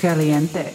Caliente.